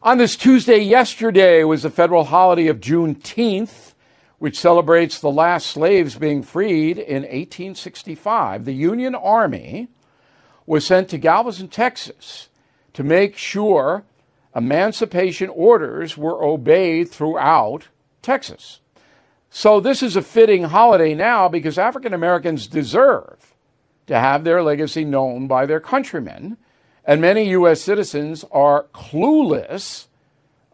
On this Tuesday, yesterday was the federal holiday of Juneteenth, which celebrates the last slaves being freed in 1865. The Union Army was sent to Galveston, Texas, to make sure emancipation orders were obeyed throughout Texas. So, this is a fitting holiday now because African Americans deserve to have their legacy known by their countrymen. And many U.S. citizens are clueless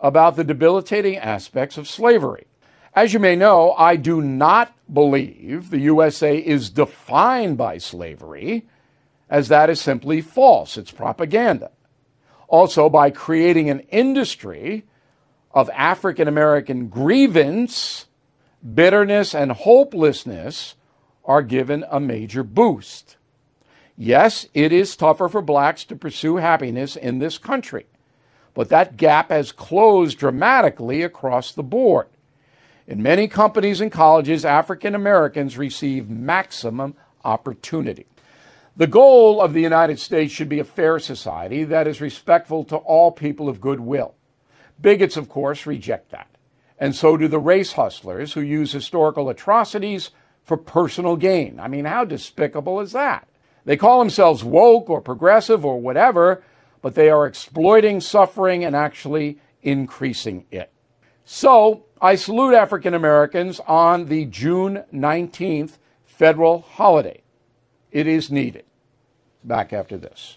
about the debilitating aspects of slavery. As you may know, I do not believe the USA is defined by slavery, as that is simply false. It's propaganda. Also, by creating an industry of African American grievance, bitterness, and hopelessness are given a major boost. Yes, it is tougher for blacks to pursue happiness in this country, but that gap has closed dramatically across the board. In many companies and colleges, African Americans receive maximum opportunity. The goal of the United States should be a fair society that is respectful to all people of goodwill. Bigots, of course, reject that. And so do the race hustlers who use historical atrocities for personal gain. I mean, how despicable is that? They call themselves woke or progressive or whatever, but they are exploiting suffering and actually increasing it. So I salute African Americans on the June 19th federal holiday. It is needed. Back after this.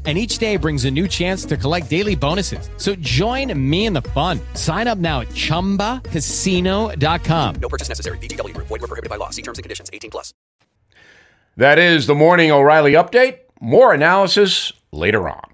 and each day brings a new chance to collect daily bonuses. So join me in the fun. Sign up now at ChumbaCasino.com. No purchase necessary. VGW. Void were prohibited by law. See terms and conditions. 18 plus. That is the Morning O'Reilly Update. More analysis later on.